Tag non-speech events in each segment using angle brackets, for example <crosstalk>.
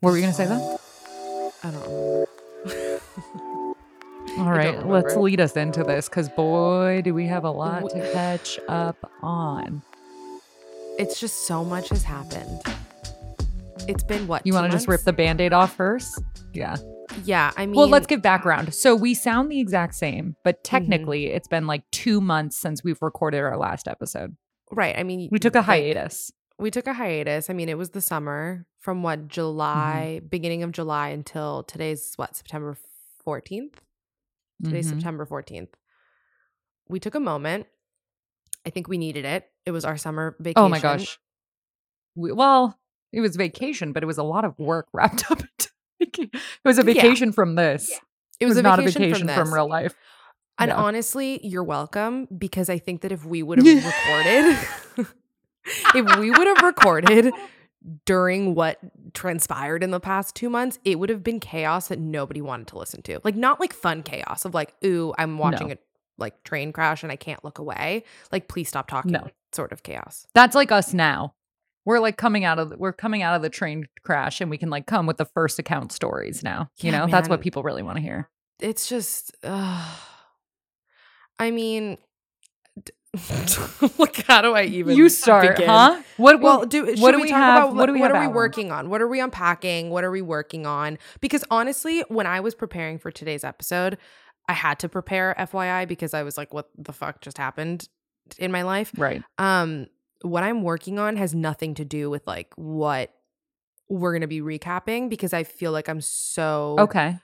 What were you gonna say then? I don't remember. <laughs> All right, let's lead us into this because boy, do we have a lot to catch up on. It's just so much has happened. It's been what? You want to just rip the band aid off first? Yeah. Yeah, I mean, well, let's give background. So we sound the exact same, but Mm-hmm. technically it's been like two months since we've recorded our last episode. right. I mean, We took a hiatus. We took a hiatus. I mean, it was the summer from what July, Mm-hmm. beginning of July until today's what September fourteenth. Today's Mhm. September fourteenth. We took a moment. I think we needed it. It was our summer vacation. Oh my gosh. We, well, it was vacation, but it was a lot of work <laughs> wrapped up. It was a Yeah. vacation from this. It was, a not vacation a vacation from, from, real life. And Yeah. honestly, you're welcome because I think that if we would have <laughs> recorded, <laughs> if we would have recorded during what transpired in the past two months, it would have been chaos that nobody wanted to listen to. Like, not like fun chaos of like, ooh, I'm watching No. a like train crash and I can't look away. Like, please stop talking. No. Sort of chaos. That's like us now. We're like coming out of the, we're coming out of the train crash and we can like come with the first account stories now. You Yeah, know, that's what people really want to hear. It's just, uh, I mean, <laughs> like, how do I even you start, begin? huh? What Well, do what do we, we talk have? about what do we what are we working on? What are we unpacking? What are we working on? Because honestly, when I was preparing for today's episode, I had to prepare FYI because I was like, what the fuck just happened in my life? Right. Um, what I'm working on has nothing to do with like what we're gonna be recapping because I feel like I'm so Okay.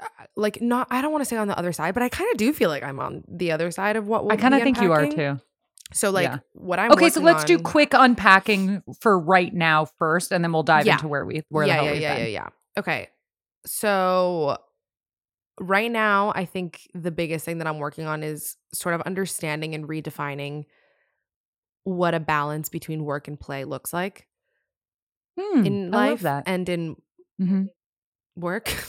Uh, like not I don't want to say on the other side, but I kind of do feel like I'm on the other side of what I kind of think you are too. So like Yeah. what I'm Okay, so let's do quick unpacking for right now first, and then we'll dive Yeah. into where we where yeah, the hell yeah, we've yeah, been. yeah, yeah. Okay. So right now, I think the biggest thing that I'm working on is sort of understanding and redefining what a balance between work and play looks like Hmm, in I love life that. and in hmm work. <laughs>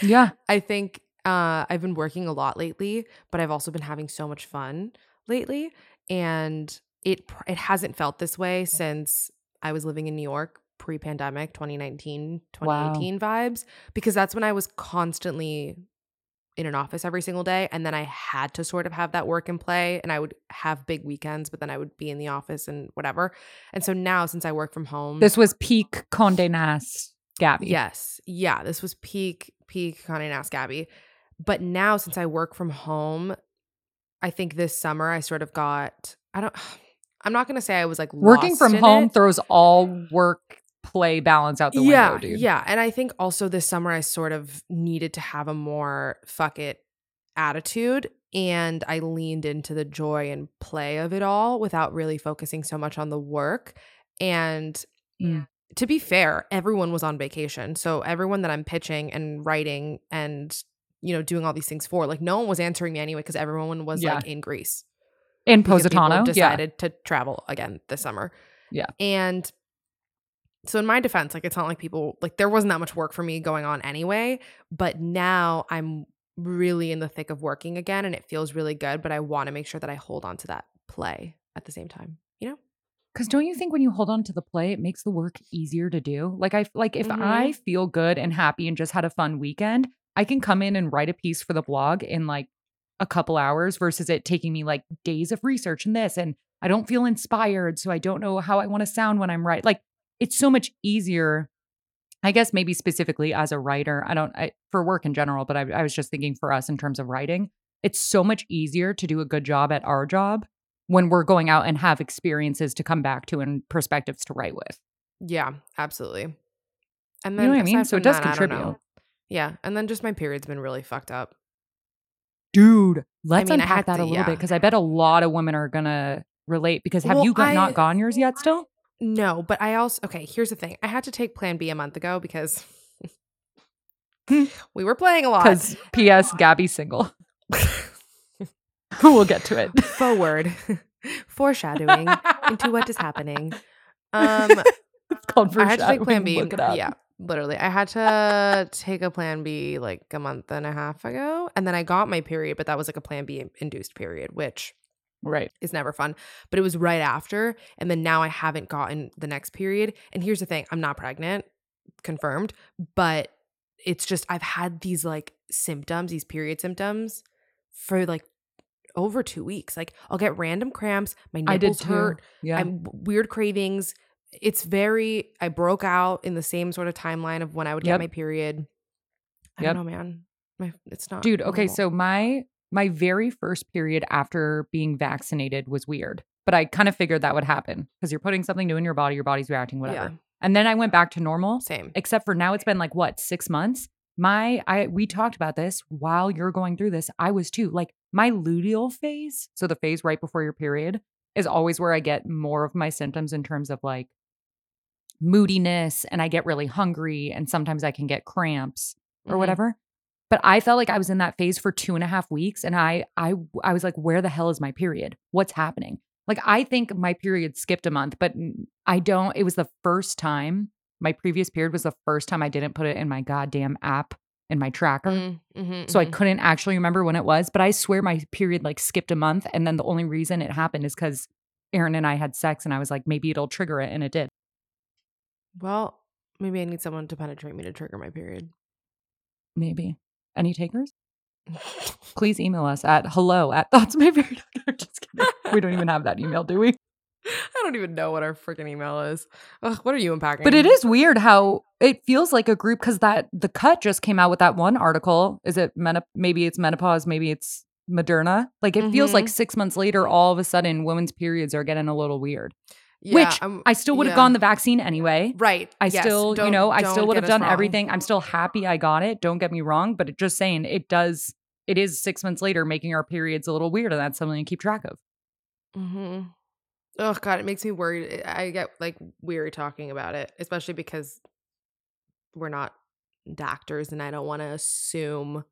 Yeah. <laughs> I think uh, I've been working a lot lately, but I've also been having so much fun lately, and it it hasn't felt this way since I was living in New York pre-pandemic 2019 Wow. 2018 vibes because that's when I was constantly in an office every single day and then I had to sort of have that work and play and I would have big weekends but then I would be in the office and whatever. And so now since I work from home This was peak Condé Nast Gabby. Yes. Yeah. This was peak, peak Condé Nast Gabby. But now, since I work from home, I think this summer I sort of got, I don't, <sighs> I'm not going to say I was like Working from home it. throws all work play balance out the yeah, window, dude. Yeah. And I think also this summer I sort of needed to have a more fuck it attitude. And I leaned into the joy and play of it all without really focusing so much on the work. And Mm. To be fair, everyone was on vacation. So everyone that I'm pitching and writing and you know doing all these things for, like no one was answering me anyway because everyone was Yeah. like in Greece. In Positano. Yeah. decided to travel again this summer. Yeah. And so in my defense, like it's not like people like there wasn't that much work for me going on anyway, but now I'm really in the thick of working again and it feels really good, but I want to make sure that I hold on to that play at the same time. Because don't you think when you hold on to the play, it makes the work easier to do? Like I like if Mhm. I feel good and happy and just had a fun weekend, I can come in and write a piece for the blog in like a couple hours versus it taking me like days of research and this and I don't feel inspired, so I don't know how I want to sound when I'm right. Like it's so much easier. I guess maybe specifically as a writer, I don't I, for work in general, but I, I was just thinking for us in terms of writing, it's so much easier to do a good job at our job when we're going out and have experiences to come back to and perspectives to write with. Yeah, absolutely. And You then know what I mean? So it does that, contribute. Yeah, and then just my period's been really fucked up. Dude, let's mean, unpack that to- a little yeah. bit because I bet a lot of women are gonna relate. Because have Well, you got, I- not gone yours yet? Still? No, but I also okay. Here's the thing: I had to take Plan B a month ago because <laughs> <laughs> we were playing a lot. Because P.S. <laughs> Gabby's single. <laughs> we'll get to it. Forward, <laughs> foreshadowing into what is happening. Um, <laughs> It's called foreshadowing. I had to take Plan. B. Look it up. Yeah, literally, I had to take a Plan B like a month and a half ago, and then I got my period, but that was like a Plan B induced period, which Right. is never fun. But it was right after. And then now I haven't gotten the next period. And here's the thing I'm not pregnant. confirmed, but it's just I've had these like symptoms, these period symptoms for like over 2 weeks. Like I'll get random cramps, my nipples hurt, Yeah. I'm weird cravings. It's very I broke out in the same sort of timeline of when I would Yep. get my period. I Yep. don't know, man. My, it's not Dude, okay, normal. so my my very first period after being vaccinated was weird. But I kind of figured that would happen because you're putting something new in your body, your body's reacting, whatever. Yeah, And then I went back to normal, same. except for now it's been like what, six months? My I we talked about this while you're going through this. I was too. Like my luteal phase, so the phase right before your period, is always where I get more of my symptoms in terms of like moodiness and I get really hungry and sometimes I can get cramps or Mhm. whatever. But I felt like I was in that phase for two and a half weeks, and I I I was like, where the hell is my period? What's happening? Like I think my period skipped a month, but I don't. It was the first time. My previous period was the first time I didn't put it in my goddamn app in my tracker. Mm, mhm, So I mhm. couldn't actually remember when it was, but I swear my period like skipped a month. And then the only reason it happened is because Aaron and I had sex, and I was like, maybe it'll trigger it. And it did. Well, maybe I need someone to penetrate me to trigger my period. Maybe. Any takers? <laughs> Please email us at hello at <laughs> thoughtsmayperiod. <laughs> Just kidding. We don't even have that email, do we? I don't even know what our freaking email is. Ugh, what are you unpacking? But it is weird how it feels like a group because that the cut just came out with that one article. Is it menop- maybe it's menopause, maybe it's Moderna. Like it feels like Mhm. six months later, all of a sudden women's periods are getting a little weird. Yeah, which I'm- I still would have yeah. gotten the vaccine anyway. right. I yes, still, you don't- know, I still would have done everything. I'm still happy I got it. Don't get me wrong, but it just saying it does. It is six months later, making our periods a little weird, and that's something to keep track of. Mm-hmm. Oh god, it makes me worried. Eh, I get like weary talking about it, especially because we're not doctors, and I don't want to assume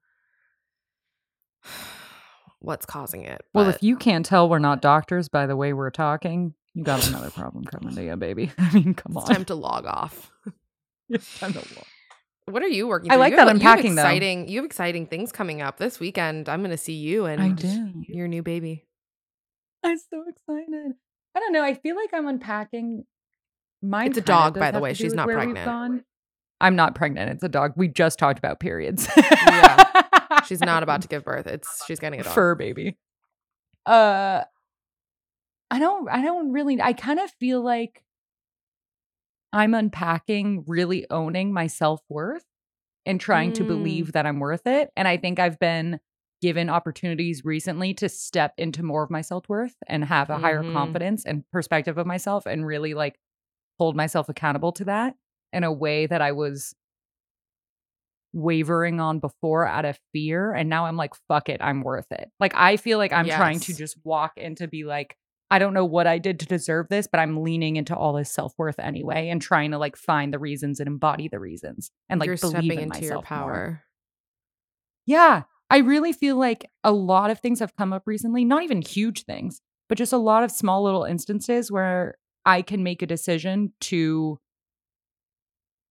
<sighs> what's causing it. Well, but- if you can't tell we're not doctors by the way we're talking, you got another problem coming to you, baby. <laughs> I mean, come it's on. time to log off. <laughs> <laughs> It's time to walk. What are you working? I through? like You that have- you have unpacking, though. Exciting. You have exciting things coming up this weekend. I'm going to see you and your new baby. I'm so excited. I don't know. I feel like I'm unpacking. Mine. It's a dog, by the way. She's not pregnant. I'm not pregnant. It's a dog. We just talked about periods. Yeah. She's not about to give birth. It's she's getting a <laughs> dog. fur baby. Uh, I don't. I don't really. I kind of feel like I'm unpacking, really owning my self worth, and trying to Mm. believe that I'm worth it. And I think I've been given opportunities recently to step into more of my self worth and have a higher Mhm. confidence and perspective of myself, and really like hold myself accountable to that in a way that I was wavering on before out of fear and now I'm like fuck it I'm worth it. Like I feel like I'm trying to just walk into be like I don't know what I did to deserve this but I'm leaning into all this self-worth anyway and trying to like find the reasons and embody the reasons and like You're believe stepping in into your myself more. power. Yeah. I really feel like a lot of things have come up recently, not even huge things, but just a lot of small little instances where I can make a decision to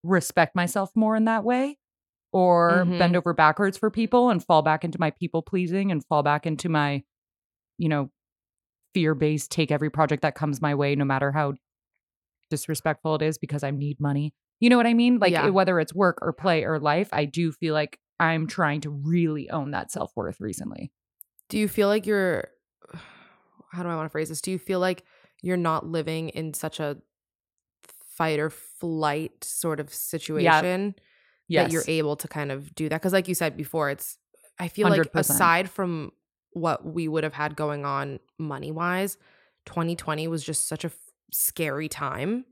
respect myself more in that way or bend Mhm. over backwards for people and fall back into my people pleasing and fall back into my, you know, fear based, take every project that comes my way, no matter how disrespectful it is because I need money. You know what I mean? Like Yeah. whether it's work or play or life, I do feel like I'm trying to really own that self worth recently. Do you feel like you're how do I want to phrase this? Do you feel like you're not living in such a fight or flight sort of situation Yes. that you're able to kind of do that? Because like you said before, it's I feel like 100%. aside from what we would have had going on money wise, 2020 was just such a f- scary time.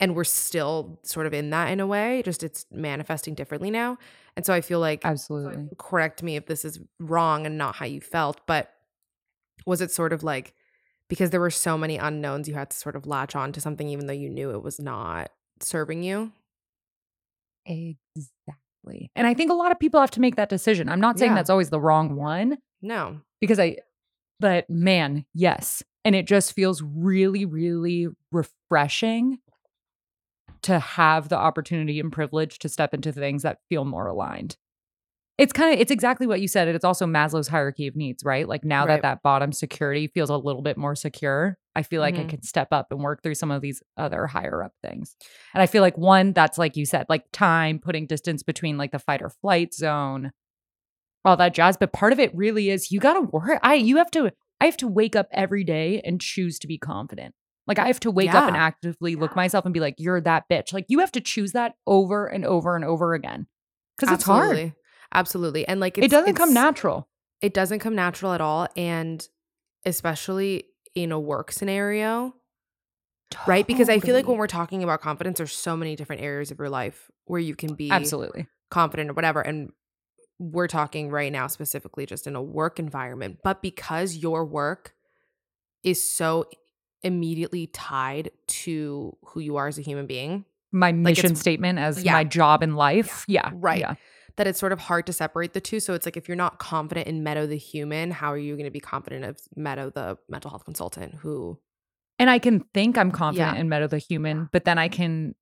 And we're still sort of in that in a way, just it's manifesting differently now. And so I feel like Absolutely. correct me if this is wrong and not how you felt, but was it sort of like because there were so many unknowns, you had to sort of latch on to something even though you knew it was not serving you? Exactly. And I think a lot of people have to make that decision. I'm not saying Yeah. that's always the wrong one No. because I, but man, yes. And it just feels really, really refreshing to have the opportunity and privilege to step into things that feel more aligned. It's kind of, it's exactly what you said. It's also Maslow's hierarchy of needs, right? Like now Right. that that bottom security feels a little bit more secure, I feel like I Mhm. can step up and work through some of these other higher up things. And I feel like one, that's like you said, like time, putting distance between like the fight or flight zone, all that jazz. But part of it really is you gotta work. I you have to I have to wake up every day and choose to be confident. Like I have to wake up and Yeah. actively look myself and be like, you're that bitch. Like you have to choose that over and over and over again. Because it's hard. Absolutely. Absolutely. And like It doesn't come natural. It doesn't come natural at all. And especially in a work scenario, right? Because I feel like when we're talking about confidence, there's so many different areas of your life where you can be Absolutely. confident or whatever. And we're talking right now specifically just in a work environment. But because your work is so immediately tied to who you are as a human being, My mission it's- statement as Yeah. my job in life. Yeah. Right. Yeah. that it's sort of hard to separate the two. So it's like if you're not confident in Meadow the human, how are you going to be confident of Meadow the mental health consultant who And I can think I'm confident Yeah. in Meadow the human, but then I can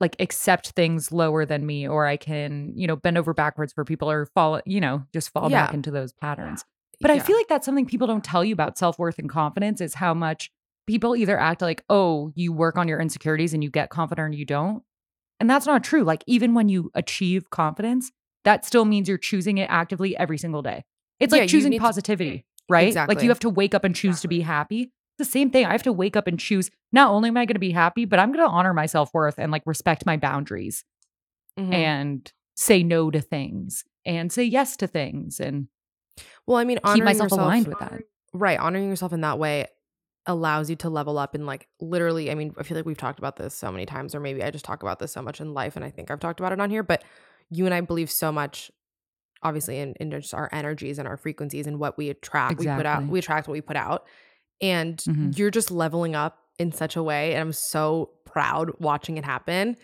like accept things lower than me, or I can, you know, bend over backwards for people or fall, you know, just fall back into those patterns. But I feel like that's something people don't tell you about self worth and confidence is how much people either act like, oh, you work on your insecurities and you get confident or you don't. And that's not true. Like, even when you achieve confidence, that still means you're choosing it actively every single day. It's Yeah, like choosing need to- positivity, <clears throat> right? Like, you have to wake up and choose to be happy. It's the same thing. I have to wake up and choose not only am I going to be happy, but I'm going to honor my self worth and like respect my boundaries Mhm. and say no to things and say yes to things and well, I mean, keep myself yourself, aligned with that. Right, honoring yourself in that way allows you to level up and like literally. I mean, I feel like we've talked about this so many times, or maybe I just talk about this so much in life, and I think I've talked about it on here. But you and I believe so much, obviously, in, in just our energies and our frequencies and what we attract. We put out, we attract what we put out, and Mhm. you're just leveling up in such a way, and I'm so proud watching it happen.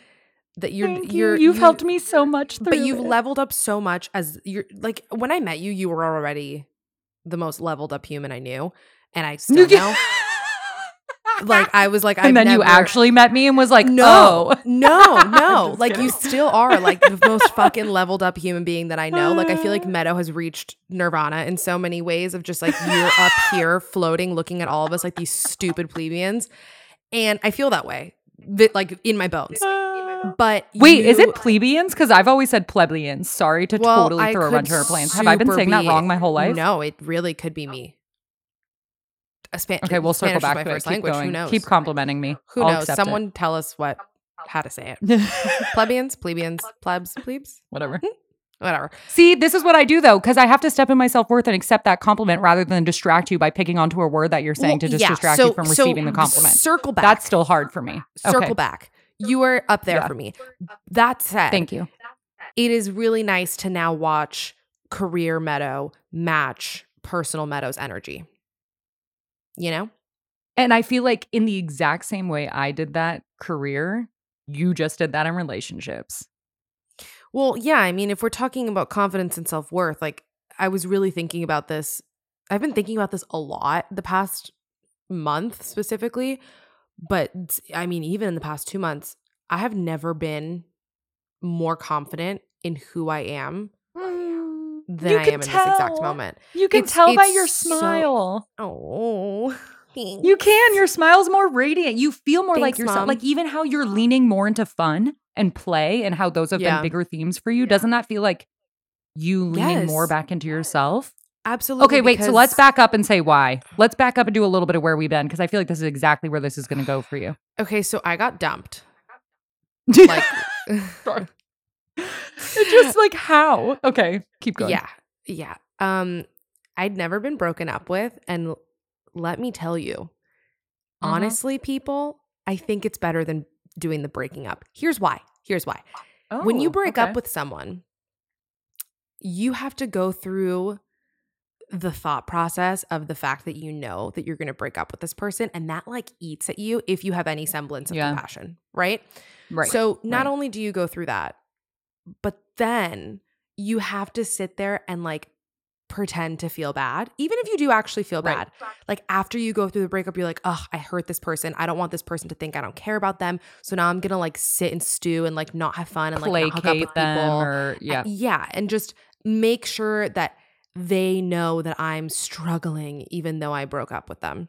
That you're, Thank you're, you. You've you- helped me so much through but you've it. leveled up so much as you're like when I met you, you were already the most leveled up human I knew, and I <laughs> still know. Like I was like, <laughs> and I've then you actually met me and was like, no, oh. <laughs> no, no. <laughs> Like you still are like the most fucking leveled up human being that I know. Like I feel like Meadow has reached nirvana in so many ways of just like you're up here floating, looking at all of us like these stupid plebeians, and I feel that way, that like in my bones. <gasps> But Wait, is it plebeians? Because I've always said plebeians. Sorry to Well, totally I throw a wrench in our plans. Have I been saying that wrong my whole life? No, it really could be me. A Spa- Okay, we'll circle Spanish back my to it. first Keep language. going. Who knows? Keep complimenting me. Who I'll knows? accept it. Someone tell us what how to say it. <laughs> Plebeians, plebeians, plebs, plebes, Whatever. Hmm? whatever. See, this is what I do though, because I have to step in my self worth and accept that compliment rather than distract you by picking onto a word that you're saying to just yeah, distract so- you from so receiving the compliment. Circle back. That's still hard for me. circle Okay. back. You are up there Yeah. for me. That said, Thank you. it is really nice to now watch career Meadow match personal Meadow's energy. You know? And I feel like in the exact same way I did that career, you just did that in relationships. Well, yeah. I mean, if we're talking about confidence and self worth, like I was really thinking about this. I've been thinking about this a lot the past month specifically. But I mean, even in the past two months, I have never been more confident in who I am than You I can am in this exact tell. moment. You can It's- tell by it's your so- smile. Oh, <laughs> You can. Your smile's more radiant. You feel more like yourself. Mom. Like even how you're leaning more into fun and play and how those have Yeah. been bigger themes for you. Doesn't that feel like you leaning more back into yourself? absolutely. Okay, wait. So let's back up and say why. Let's back up and do a little bit of where we've been because I feel like this is exactly where this is going to go for you. Okay, so I got dumped. <laughs> like <laughs> Like, just like how? Okay, keep going. yeah, yeah. Um, I'd never been broken up with, and let me tell you, Mhm. honestly, people, I think it's better than doing the breaking up. Here's why. Here's why. when you Oh, break okay. up with someone, you have to go through the thought process of the fact that you know that you're going to break up with this person and that like eats at you if you have any semblance of Yeah. compassion, right? right. So not right. only do you go through that, but then you have to sit there and like pretend to feel bad, even if you do actually feel Right. bad. Like after you go through the breakup, you're like, oh, I hurt this person. I don't want this person to think I don't care about them. So now I'm gonna like sit and stew and like not have fun and like not hook up placate with them people. or yeah. yeah, and just make sure that they know that I'm struggling, even though I broke up with them.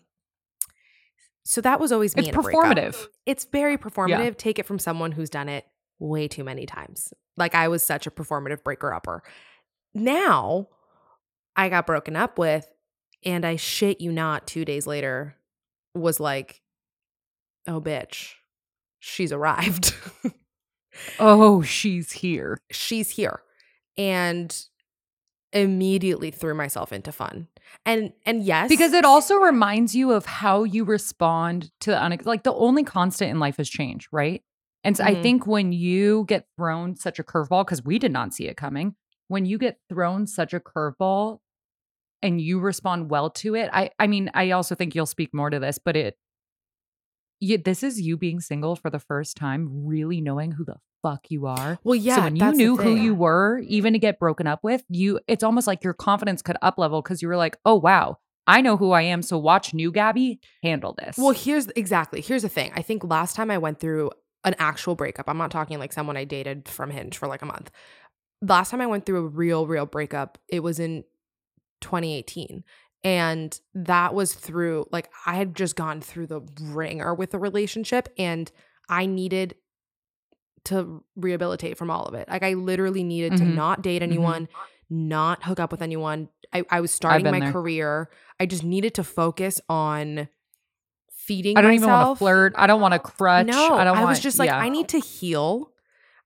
So that was always me. It's performative. It's very performative. Take it from someone who's done it way too many times. Like I was such a performative breaker upper. Now I got broken up with, and I shit you not, two days later was like, oh, bitch, she's arrived. <laughs> Oh, she's here. she's here. And immediately threw myself into fun. And and yes, Because it also reminds you of how you respond to the unex- like the only constant in life is change, right? And so I Mhm. think when you get thrown such a curveball, because we did not see it coming, when you get thrown such a curveball and you respond well to it, I I mean, I also think you'll speak more to this, but it you, this is you being single for the first time, really knowing who the fuck you are. well, yeah. so when you knew who you were, even to get broken up with, you it's almost like your confidence could up level because you were like, oh wow, I know who I am. So watch new Gabby handle this. Well, here's exactly. Here's the thing. I think last time I went through an actual breakup, I'm not talking like someone I dated from Hinge for like a month. Last time I went through a real, real breakup, it was in 2018. And that was through, like, I had just gone through the ringer with the relationship and I needed to rehabilitate from all of it. Like, I literally needed to Mhm. not date anyone, not hook up with anyone. I, I was starting my there. career. I just needed to focus on feeding I don't even want to flirt. I don't want to crutch. No, I don't I want was just like, yeah. I need to heal.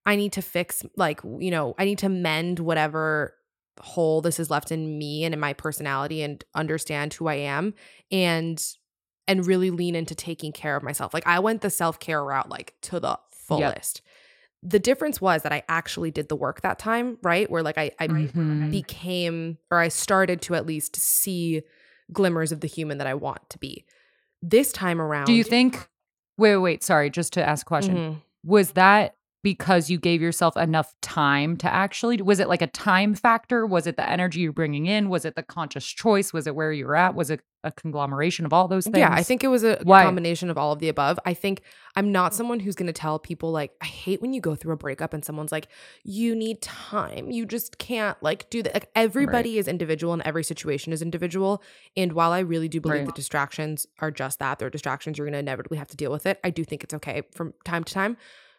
I need to fix, like, you know, I need to mend whatever hole this has left in me and in my personality and understand who I am and and really lean into taking care of myself. Like I went the self-care route like to the fullest. The difference was that I actually did the work that time, right? Where like I I Mhm. became or I started to at least see glimmers of the human that I want to be. This time around Do you think wait, wait, wait, sorry, just to ask a question. Mhm. Was that because you gave yourself enough time to actually was it like a time factor was it the energy you're bringing in was it the conscious choice was it where you're at was it a conglomeration of all those things Yeah, I think it was a Why? combination of all of the above. I think I'm not someone who's going to tell people like I hate when you go through a breakup and someone's like you need time. You just can't like do that. Like everybody is individual and every situation is individual. And while I really do believe Right. that distractions are just that, they're distractions you're going to inevitably have to deal with it. I do think it's okay from time to time.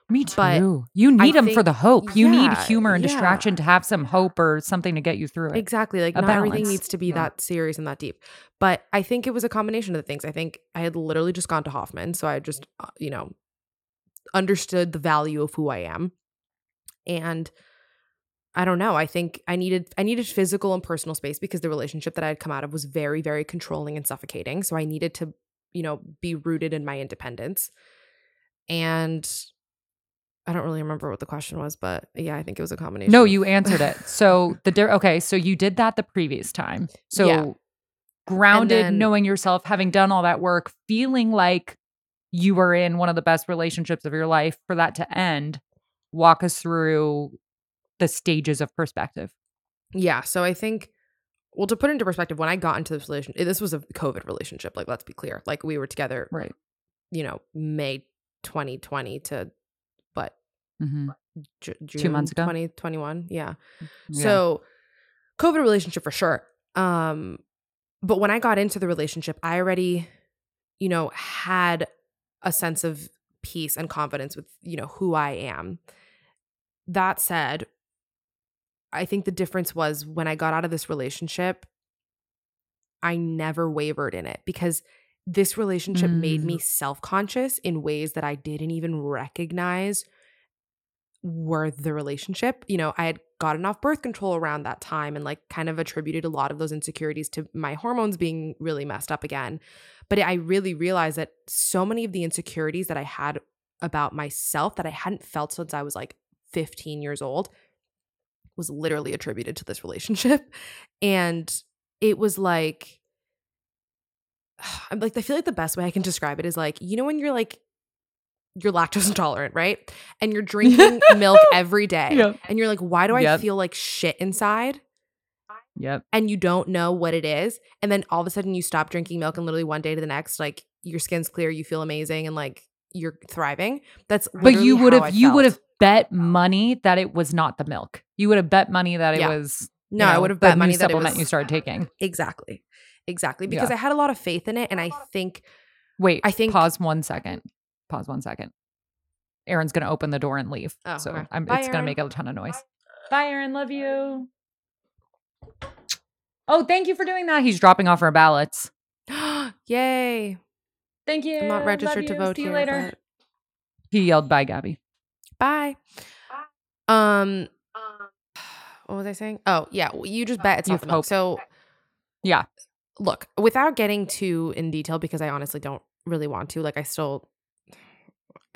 Me too but you need them for the hope you need humor and yeah. distraction to have some hope or something to get you through it Exactly. Like A not everything needs to be Yeah. that serious and that deep. But I think it was a combination of the things. I think I had literally just gone to Hoffman, so I just uh, you know understood the value of who I am. And I don't know, I think I needed I needed physical and personal space because the relationship that I had come out of was very very controlling and suffocating. So I needed to, you know, be rooted in my independence. And I don't really remember what the question was, but yeah, I think it was a combination. no you answered it <laughs> so the di- okay so you did that the previous time so Yeah. grounded then- knowing yourself having done all that work feeling like you were in one of the best relationships of your life for that to end walk us through the stages of perspective Yeah. So I think, well, to put into perspective, when I got into this relationship, eh, this was a COVID relationship. Like, let's be clear. Like, we were together, right you know, May 2020 to? Mm-hmm. J- June months ago? 2021. Yeah. So, COVID relationship for sure. Um, but when I got into the relationship, I already, you know, had a sense of peace and confidence with, you know, who I am. That said, I think the difference was when I got out of this relationship, I never wavered in it because this relationship made me self conscious in ways that I didn't even recognize were the relationship. You know, I had gotten off birth control around that time and like kind of attributed a lot of those insecurities to my hormones being really messed up again. But I really realized that so many of the insecurities that I had about myself that I hadn't felt since I was like 15 years old was literally attributed to this relationship. <laughs> And it was like, <sighs> I'm like, I feel like the best way I can describe it is like, you know, when you're like, you're lactose intolerant, right? And you're drinking <laughs> milk every day. Yep. And you're like, why do I Yep. feel like shit inside? yep And you don't know what it is. And then all of a sudden you stop drinking milk and literally one day to the next, like your skin's clear, you feel amazing and like you're thriving. That's but you would have you would have bet um, money that it was not the milk you would have bet money that it Yeah. was No, I would have bet money that it supplement was you started taking Exactly. Exactly. Because Yeah. I had a lot of faith in it. And I think Wait, I think- pause one second. Pause one second. Aaron's gonna open the door and leave. Oh, so okay. I'm, Bye, it's gonna make a ton of noise. Bye, Aaron. Love you. Oh, thank you for doing that. He's dropping off our ballots. <gasps> Yay. Thank you. I'm not registered to vote See you here. later. but- He yelled, "Bye, Gabby." Bye. Bye. Um, <sighs> what was I saying? Oh, yeah. well, You just bet it's not the milk. hope. So, Yeah. look, without getting too in detail, because I honestly don't really want to. Like, I still,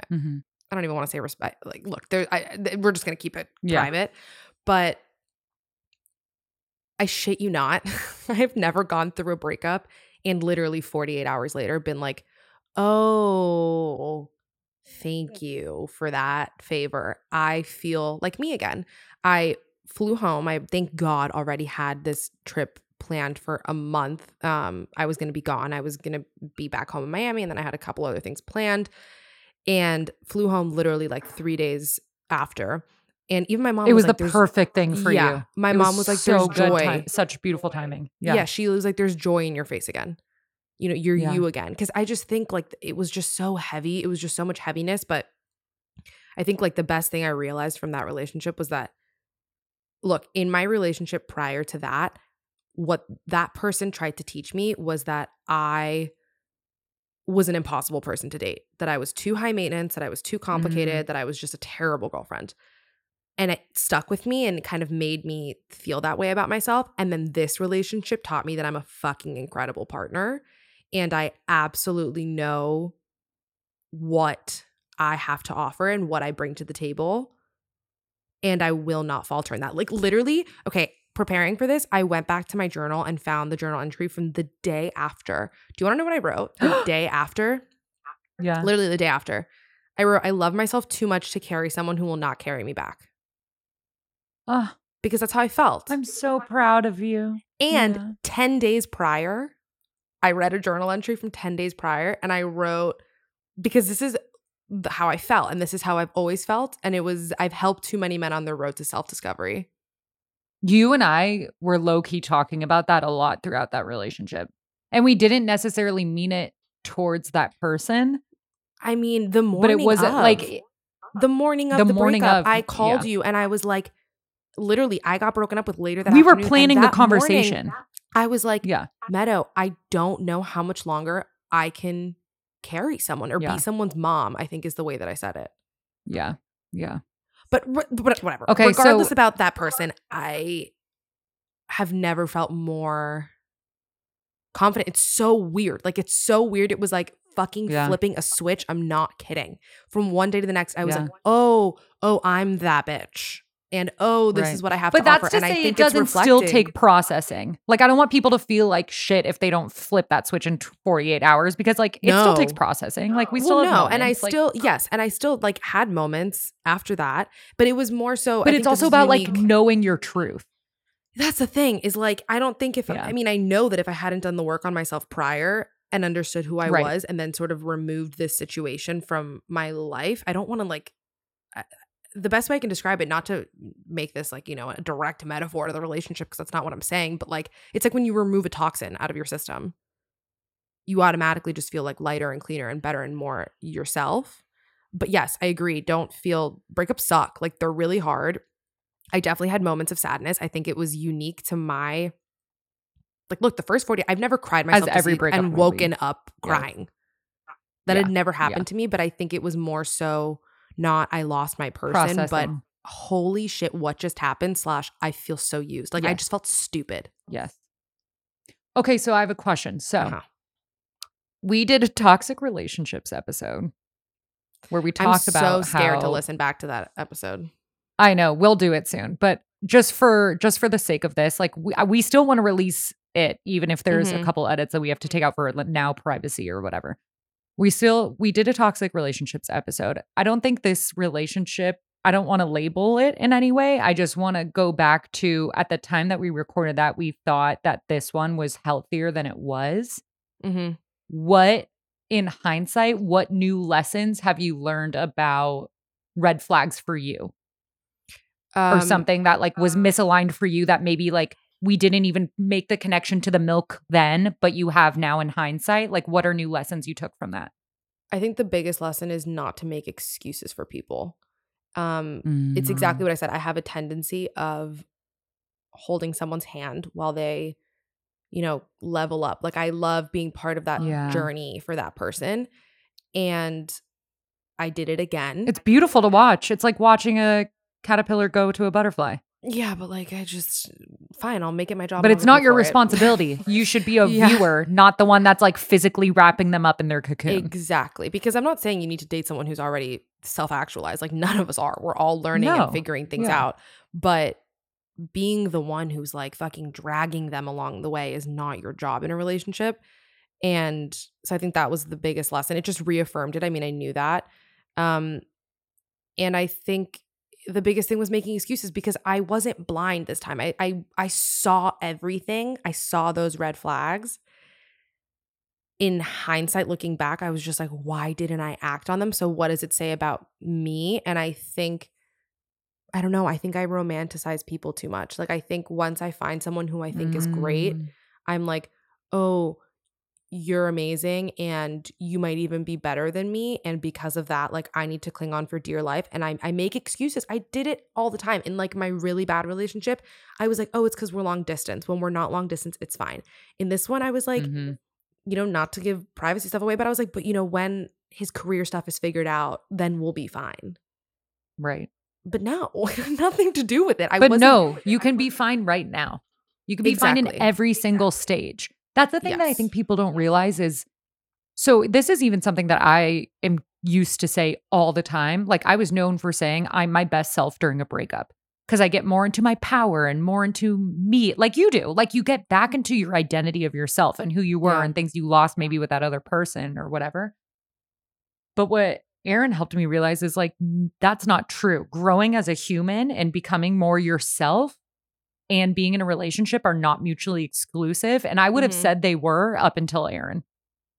hmm I don't even want to say respect. Like, look, there. I th- we're just gonna keep it Yeah. private. But I shit you not, <laughs> I have never gone through a breakup and literally 48 hours later been like, oh, thank you for that favor. I feel like me again. I flew home. I thank God already had this trip planned for a month. Um, I was gonna be gone. I was gonna be back home in Miami, and then I had a couple other things planned and flew home literally like three days after. And even my mom It was like, the "There's- perfect thing for yeah, you. My It mom was like, so "There's good joy." ti- such beautiful timing. Yeah. Yeah. she was like, "There's joy in your face again." You know, you're Yeah. you again. Because I just think like it was just so heavy. It was just so much heaviness. But I think like the best thing I realized from that relationship was that, look, in my relationship prior to that, what that person tried to teach me was that I was an impossible person to date, that I was too high maintenance, that I was too complicated, mm-hmm. that I was just a terrible girlfriend. And it stuck with me and kind of made me feel that way about myself. And then this relationship taught me that I'm a fucking incredible partner. And I absolutely know what I have to offer and what I bring to the table. And I will not falter in that. Like, literally, okay, preparing for this, I went back to my journal and found the journal entry from the day after. Do you want to know what I wrote? The <gasps> day after? Yeah. Literally the day after. I wrote, I love myself too much to carry someone who will not carry me back. Oh, Because that's how I felt. I'm so proud of you. And Yeah. 10 days prior, I read a journal entry from 10 days prior and I wrote, because this is how I felt and this is how I've always felt. And it was, I've helped too many men on their road to self discovery. You and I were low key talking about that a lot throughout that relationship. And we didn't necessarily mean it towards that person, I mean, the morning but it wasn't of- like the morning of the the, morning breakup, of, I called yeah. you and I was like, literally, I got broken up with later that we were planning the that morning, conversation. I was like, Yeah. Meadow, I don't know how much longer I can carry someone or Yeah. be someone's mom, I think is the way that I said it. Yeah. Yeah. But, re- whatever. Okay, Regardless so- about that person, I have never felt more confident. It's so weird. Like, it's so weird. It was like fucking Yeah. flipping a switch. I'm not kidding. From one day to the next, I was Yeah. like, oh, oh, I'm that bitch. And oh, this Right. is what I have But to that's offer. to and I say think it doesn't still take processing. Like I don't want people to feel like shit if they don't flip that switch in 48 hours because like it still takes processing. Like we Well, still have no, and I like- still yes, and I still like had moments after that, but it was more so. But think it's also about like knowing your truth. That's the thing is like I don't think if Yeah. I mean I know that if I hadn't done the work on myself prior and understood who I Right. was and then sort of removed this situation from my life, I don't want to like I- the best way I can describe it not to make this like, you know, a direct metaphor to the relationship because that's not what I'm saying, but like it's like when you remove a toxin out of your system, you automatically just feel like lighter and cleaner and better and more yourself. But yes, I agree. Don't feel breakups suck. Like they're really hard. I definitely had moments of sadness. I think it was unique to my like look, the first 40 I've never cried myself to every breakup and be. woken up Yeah. crying. That Yeah. had never happened Yeah. to me, but I think it was more so not I lost my person, but holy shit, what just happened? Slash, I feel so used. Like I just felt stupid. Yes. Okay, so I have a question. So Uh-huh. we did a toxic relationships episode where we talked about. I'm talked so about scared to listen back to that episode. I know we'll do it soon, but just for just for the sake of this, like we we still want to release it, even if there's Mhm. a couple edits that we have to take out for now privacy or whatever. We still we did a toxic relationships episode. I don't think this relationship. I don't want to label it in any way. I just want to go back to at the time that we recorded that we thought that this one was healthier than it was. Mm-hmm. What in hindsight, what new lessons have you learned about red flags for you? Um, or something that like was misaligned for you that maybe like we didn't even make the connection to the milk then, but you have now in hindsight? Like, what are new lessons you took from that? I think the biggest lesson is not to make excuses for people. Um, It's exactly what I said. I have a tendency of holding someone's hand while they, you know, level up. Like I love being part of that Yeah. journey for that person. And I did it again. It's beautiful to watch. It's like watching a caterpillar go to a butterfly. Yeah, but like I just fine, I'll make it my job. But it's not your responsibility. <laughs> You should be a Yeah. viewer, not the one that's like physically wrapping them up in their cocoon. Exactly. Because I'm not saying you need to date someone who's already self actualized. Like, none of us are. We're all learning No. and figuring things Yeah. out. But being the one who's like fucking dragging them along the way is not your job in a relationship. And so I think that was the biggest lesson. It just reaffirmed it. I mean, I knew that. Um, and I think the biggest thing was making excuses because I wasn't blind this time. I I I saw everything. I saw those red flags in hindsight looking back i was just like why didn't i act on them so what does it say about me and i think i don't know i think i romanticize people too much like i think once i find someone who i think is great Mm. i'm like oh you're amazing and you might even be better than me and because of that like i need to cling on for dear life and i, I make excuses i did it all the time in like my really bad relationship i was like oh it's because we're long distance when we're not long distance it's fine in this one i was like Mhm. you know, not to give privacy stuff away, but I was like, but you know, when his career stuff is figured out, then we'll be fine. right. But no, <laughs> nothing to do with it. I but no, you can be fine right now. You can be fine in every single stage. That's the thing that I think people don't realize is so this is even something that I am used to say all the time. Like I was known for saying I'm my best self during a breakup because I get more into my power and more into me, like you do. Like you get back into your identity of yourself and who you were Yeah. and things you lost maybe with that other person or whatever. But what Aaron helped me realize is like, that's not true. Growing as a human and becoming more yourself and being in a relationship are not mutually exclusive. And I would have Mhm. said they were up until Aaron,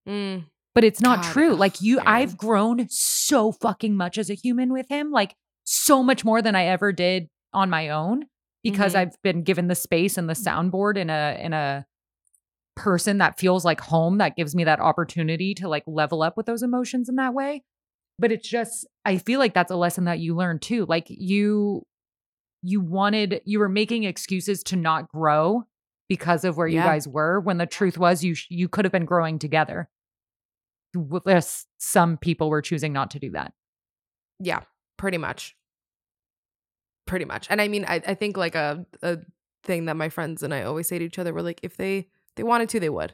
Mm, but it's not God, true. Like, you, Aaron. I've grown so fucking much as a human with him, like, so much more than I ever did on my own because Mhm. I've been given the space and the soundboard in a, in a, person that feels like home that gives me that opportunity to like level up with those emotions in that way but it's just i feel like that's a lesson that you learn too like you you wanted you were making excuses to not grow because of where you guys were when the truth was you you could have been growing together there's some people were choosing not to do that yeah, pretty much. Pretty much. And I mean, I, I think like a, a thing that my friends and I always say to each other, we're like, if they they wanted to, they would.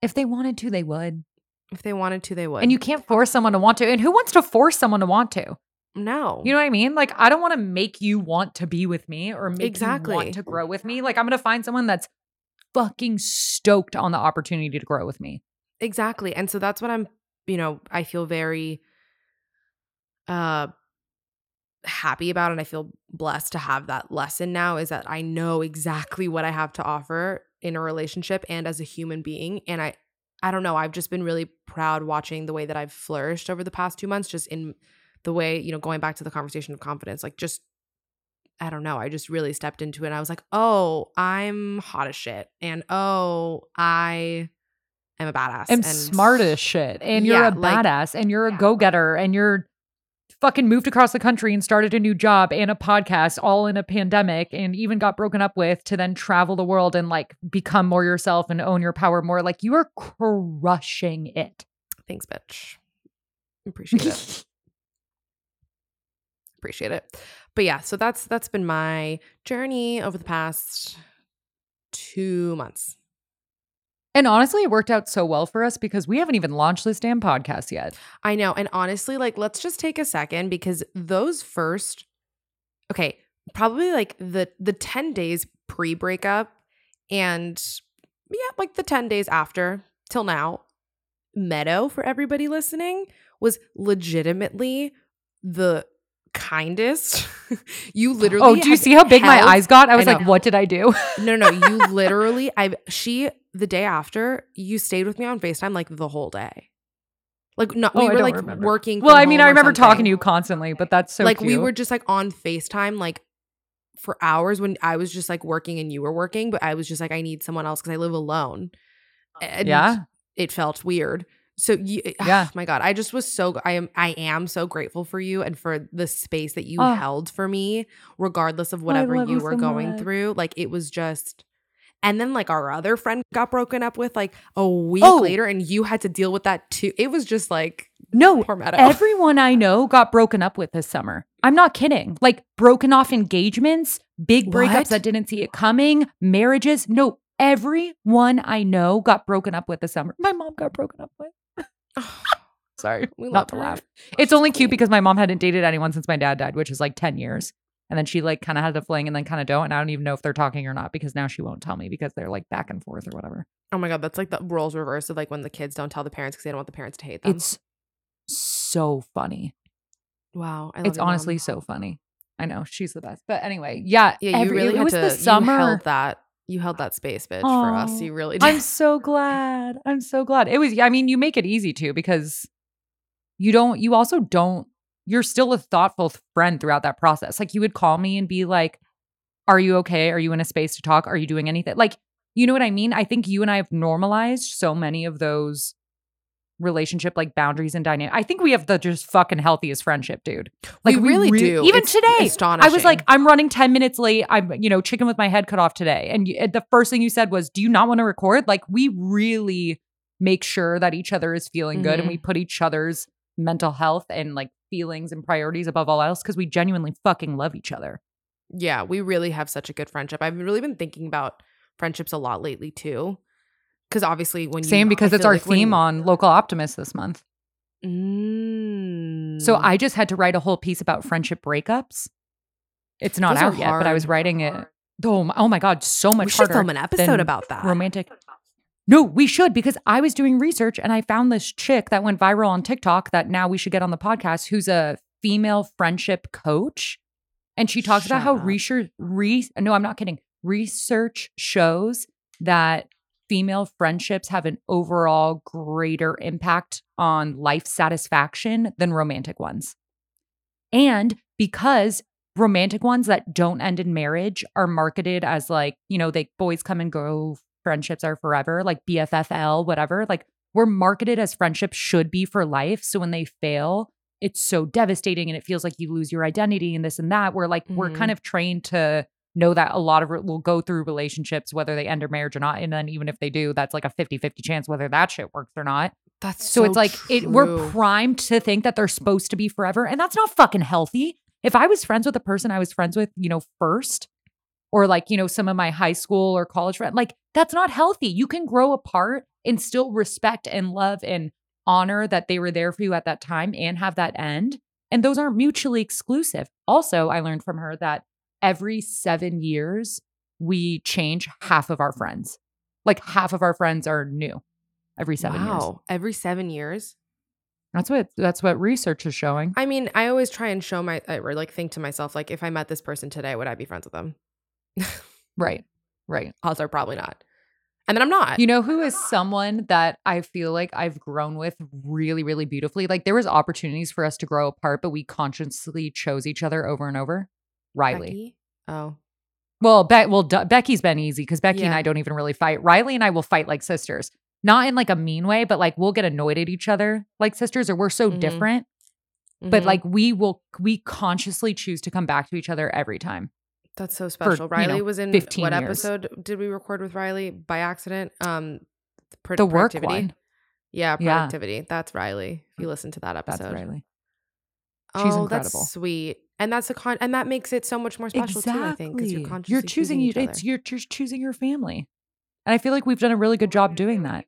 if they wanted to they would If they wanted to, they would. and you can't force someone to want to and who wants to force someone to want to no. You know what I mean? Like, I don't want to make you want to be with me or make you Exactly. want to grow with me. Like, I'm going to find someone that's fucking stoked on the opportunity to grow with me. Exactly. And so that's what I'm, you know, I feel very uh happy about and I feel blessed to have that lesson now is that I know exactly what I have to offer in a relationship and as a human being and I I don't know, I've just been really proud watching the way that I've flourished over the past 2 months just in the way, you know, going back to the conversation of confidence, like just I don't know. I just really stepped into it. And I was like, oh, I'm hot as shit. And oh, I am a badass. I'm and smart as shit. And you're Yeah, a like- badass and you're a go getter and you're fucking moved across the country and started a new job and a podcast all in a pandemic and even got broken up with to then travel the world and like become more yourself and own your power more. Like, you are crushing it. Thanks, bitch. Appreciate it. <laughs> Appreciate it. But yeah, so that's that's been my journey over the past two months. And honestly, it worked out so well for us because we haven't even launched this damn podcast yet. I know. And honestly, like, let's just take a second because those first, okay, probably like the the 10 days pre-breakup and yeah, like the 10 days after till now, Meadow for everybody listening was legitimately the kindest. <laughs> you oh, literally Oh, do you see how big my eyes got? I was I like, what did I do? <laughs> No, no, you literally I she the day after, you stayed with me on FaceTime like the whole day. Like not Oh, we were like remember. working well, I mean, I remember something talking to you constantly, but that's so like we were just like on FaceTime like for hours when I was just like working and you were working, but I was just like, I need someone else because I live alone. And Yeah. it felt weird. So you, <sighs> Yeah. oh my God, I just was so I am I am so grateful for you and for the space that you Oh. held for me, regardless of oh, whatever love you you were so going much. through. Like it was just. And then like our other friend got broken up with like a week Oh. later, and you had to deal with that too. It was just like No, everyone I know got broken up with this summer. I'm not kidding. Like broken off engagements, big breakups What? that didn't see it coming, marriages. No, everyone I know got broken up with this summer. My mom got broken up with. <sighs> <laughs> Sorry, We not to her. laugh. It's only cute because my mom hadn't dated anyone since my dad died, which is like 10 years. And then she like kind of had a fling and then kind of don't. And I don't even know if they're talking or not because now she won't tell me because they're like back and forth or whatever. Oh my god, that's like the roles reversed of like when the kids don't tell the parents because they don't want the parents to hate them. It's so funny. wow, I love It's your mom. honestly so funny. I know she's the best. But anyway, yeah, yeah. You every- really it had was to. the summer. held that. You held that space, bitch, for us. You really did. I'm so glad. I'm so glad. It was. I mean, you make it easy too because you don't. You also don't. You're still a thoughtful friend throughout that process. Like you would call me and be like, "Are you okay? Are you in a space to talk? Are you doing anything?" Like you know what I mean. I think you and I have normalized so many of those relationship like boundaries and dynamic. I think we have the just fucking healthiest friendship, dude. Like we really rea- do. Even It's today, I was like, I'm running 10 minutes late. I'm, you know, chicken with my head cut off today. And you, the first thing you said was, Do you not want to record? Like, we really make sure that each other is feeling good and we mm-hmm. put each other's mental health and like feelings and priorities above all else because we genuinely fucking love each other. yeah, we really have such a good friendship. I've really been thinking about friendships a lot lately too. Because obviously, when you Same because I it's our like theme on Local Optimist this month. Mm. So I just had to write a whole piece about friendship breakups. It's not Those out yet, but I was writing it. Oh my, oh my God, so much we should harder. film an episode about that. romantic. No, we should because I was doing research and I found this chick that went viral on TikTok that now we should get on the podcast who's a female friendship coach. And she talks about Shut how research re no, I'm not kidding. Research shows that female friendships have an overall greater impact on life satisfaction than romantic ones. And because romantic ones that don't end in marriage are marketed as like, you know, they boys come and go, friendships are forever, like BFFL, whatever. Like we're marketed as friendships should be for life. So when they fail, it's so devastating and it feels like you lose your identity and this and that. We're like, we're Mhm. kind of trained to know that a lot of it will go through relationships, whether they end or marriage or not. And then even if they do, that's like a 50 50 chance whether that shit works or not. That's So, so it's like it we're primed to think that they're supposed to be forever, and that's not fucking healthy. If I was friends with a person I was friends with, you know, first, or like, you know, some of my high school or college friends, like that's not healthy. You can grow apart and still respect and love and honor that they were there for you at that time and have that end. And those aren't mutually exclusive. Also, I learned from her that every seven years, we change half of our friends. Like half of our friends are new every seven years. wow. Every seven years. That's what that's what research is showing. I mean, I always try and show my or like think to myself, like, if I met this person today, would I be friends with them? <laughs> Right. Right. Odds are probably not. And then I'm not. You know who is someone that I feel like I've grown with really, really beautifully? Like there was opportunities for us to grow apart, but we consciously chose each other over and over. Riley. Becky? Oh. Well, Be- well, D- Becky's been easy because Becky and I don't even really fight. Riley and I will fight like sisters, not in like a mean way, but like we'll get annoyed at each other like sisters, or we're so Mhm. different. But Mhm. like we will, we consciously choose to come back to each other every time. That's so special. you Riley know, was in 15 what years. episode did we record with Riley by accident? Um pr- The work one. Yeah, Yeah. productivity. That's Riley. If you listen to that episode, That's. Riley. She's oh, incredible. That's sweet. And that's a con and that makes it so much more special too, I think, because you're consciously choosing, each you. other. It's you're just choosing your family, and I feel like we've done a really good job doing that.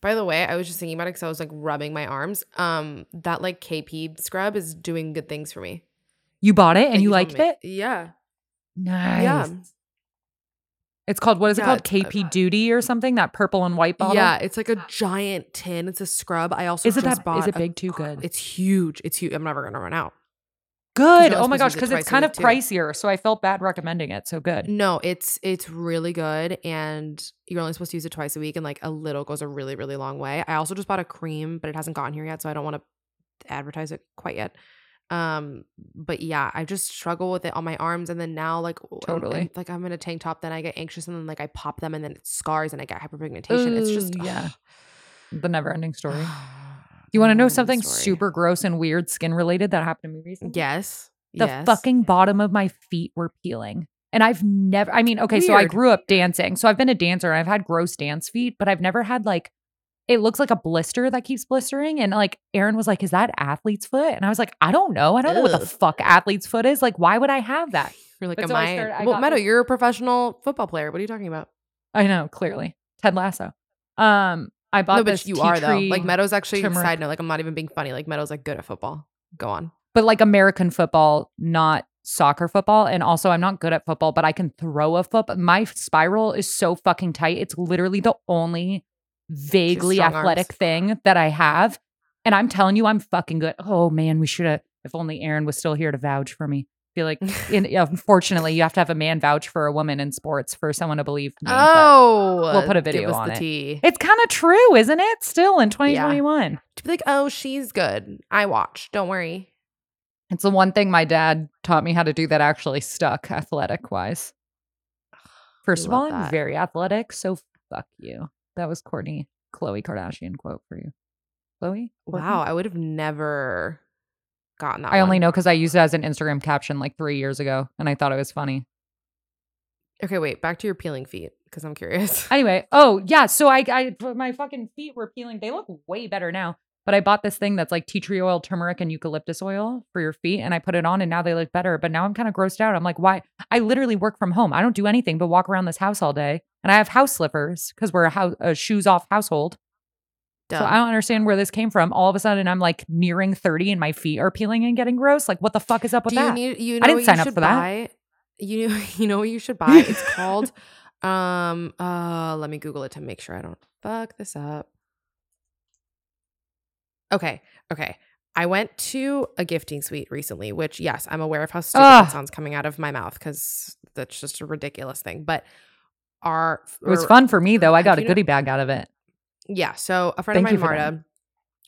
By the way, I was just thinking about it because I was like rubbing my arms. Um, that like KP scrub is doing good things for me. You bought it and Like, you told liked it. Yeah. Nice. Yeah. It's called what is it called? KP Duty or something? That purple and white bottle. Yeah, it's like a giant tin. It's a scrub. I also Is it that? Is it big too good? It's huge. It's huge. I'm never gonna run out. Good. Oh my gosh, to use it because it's kind of too. pricier, so I felt bad recommending it. So good. No, it's it's really good, and you're only supposed to use it twice a week, and like a little goes a really really long way. I also just bought a cream, but it hasn't gotten here yet, so I don't want to advertise it quite yet. Um, but yeah, I just struggle with it on my arms, and then now like Totally. and, like I'm in a tank top, then I get anxious, and then like I pop them, and then it scars, and I get hyperpigmentation. it's just yeah. ugh. The never ending story. <sighs> <laughs> You want to know something story. super gross and weird skin related that happened to me recently? Yes. The yes. fucking bottom of my feet were peeling. And I've never, I mean, okay, so I grew up dancing. So I've been a dancer and I've had gross dance feet, but I've never had like, it looks like a blister that keeps blistering. And like, Aaron was like, is that athlete's foot? And I was like, I don't know. I don't know what the fuck athlete's foot is. Like, why would I have that? <laughs> You're like, But am so I I? started- I well, Meadow, you're a professional football player. What are you talking about? I know, clearly. Ted Lasso. Um, I bought no, but this you are though. Like Meadow's actually turmeric- side note. Like I'm not even being funny. Like Meadow's like good at football. Go on. but like American football, not soccer football. And also, I'm not good at football, but I can throw a football. My spiral is so fucking tight. It's literally the only vaguely athletic arms. thing that I have. And I'm telling you, I'm fucking good. Oh man, we should have. If only Aaron was still here to vouch for me. Feel like, <laughs> in, unfortunately, you have to have a man vouch for a woman in sports for someone to believe me. oh, we'll put a video on it. tea. It's kind of true, isn't it? Still in 2021. To be like, oh, she's good. I watch. Don't worry. It's the one thing my dad taught me how to do that actually stuck athletic wise. First of all, love I'm very athletic, so fuck you. That was Courtney, Khloé Kardashian quote for you. Khloé? Wow, I would have never gotten that. I only know because I used it as an Instagram caption like three years ago and I thought it was funny. Okay, wait. Back to your peeling feet because I'm curious. <laughs> Anyway, oh yeah, so I, I my fucking feet were peeling. They look way better now. But I bought this thing that's like tea tree oil, turmeric, and eucalyptus oil for your feet, and I put it on, and now they look better. But now I'm kind of grossed out. I'm like, why? I literally work from home. I don't do anything but walk around this house all day, and I have house slippers because we're a, house, a uh, shoes off household. Duh. So I don't understand where this came from. All of a sudden, I'm like nearing 30, and my feet are peeling and getting gross. Like, what the fuck is up with Do you that? need? You know I didn't sign you up should for that. buy? You <laughs> you know what you should buy? It's <laughs> called. um. Uh. Let me Google it to make sure I don't fuck this up. Okay. Okay. I went to a gifting suite recently, which yes, I'm aware of how stupid Ugh. that sounds coming out of my mouth because that's just a ridiculous thing. But our it was or- fun for me though. I got a goodie bag out of it. Yeah. So a friend Thank of mine. Marta,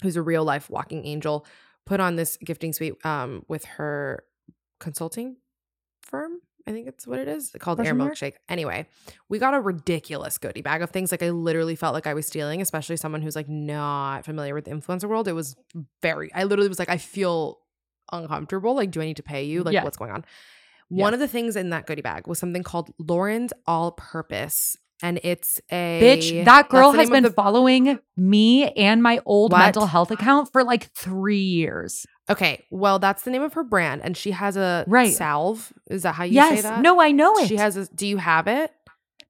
who's a real life walking angel, put on this gifting suite um, with her consulting firm. I think it's what it is called Air? Milkshake. Anyway, we got a ridiculous goodie bag of things. Like I literally felt like I was stealing, especially someone who's like not familiar with the influencer world. It was very. I literally was like, I feel uncomfortable. Like, do I need to pay you? Like, Yeah. what's going on? One Yeah. of the things in that goodie bag was something called Lauren's All Purpose. And it's a Bitch, that girl has been the- following me and my old What? mental health account for like three years. Okay, well, that's the name of her brand, and she has a Right. salve. Is that how you say yes. that? No, I know it. She has a. Do you have it?